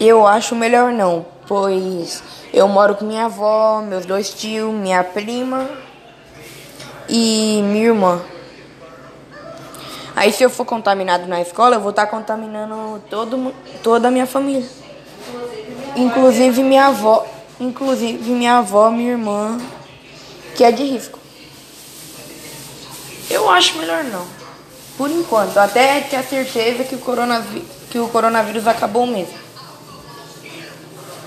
Eu acho melhor não, pois eu moro com minha avó, meus dois tios, minha prima e minha irmã. Aí se eu for contaminado na escola, eu vou estar contaminando todo, toda a minha família. Inclusive minha avó, inclusive minha avó, minha irmã, que é de risco. Eu acho melhor não. Por enquanto, até ter a certeza que o coronavírus, que o coronavírus acabou mesmo.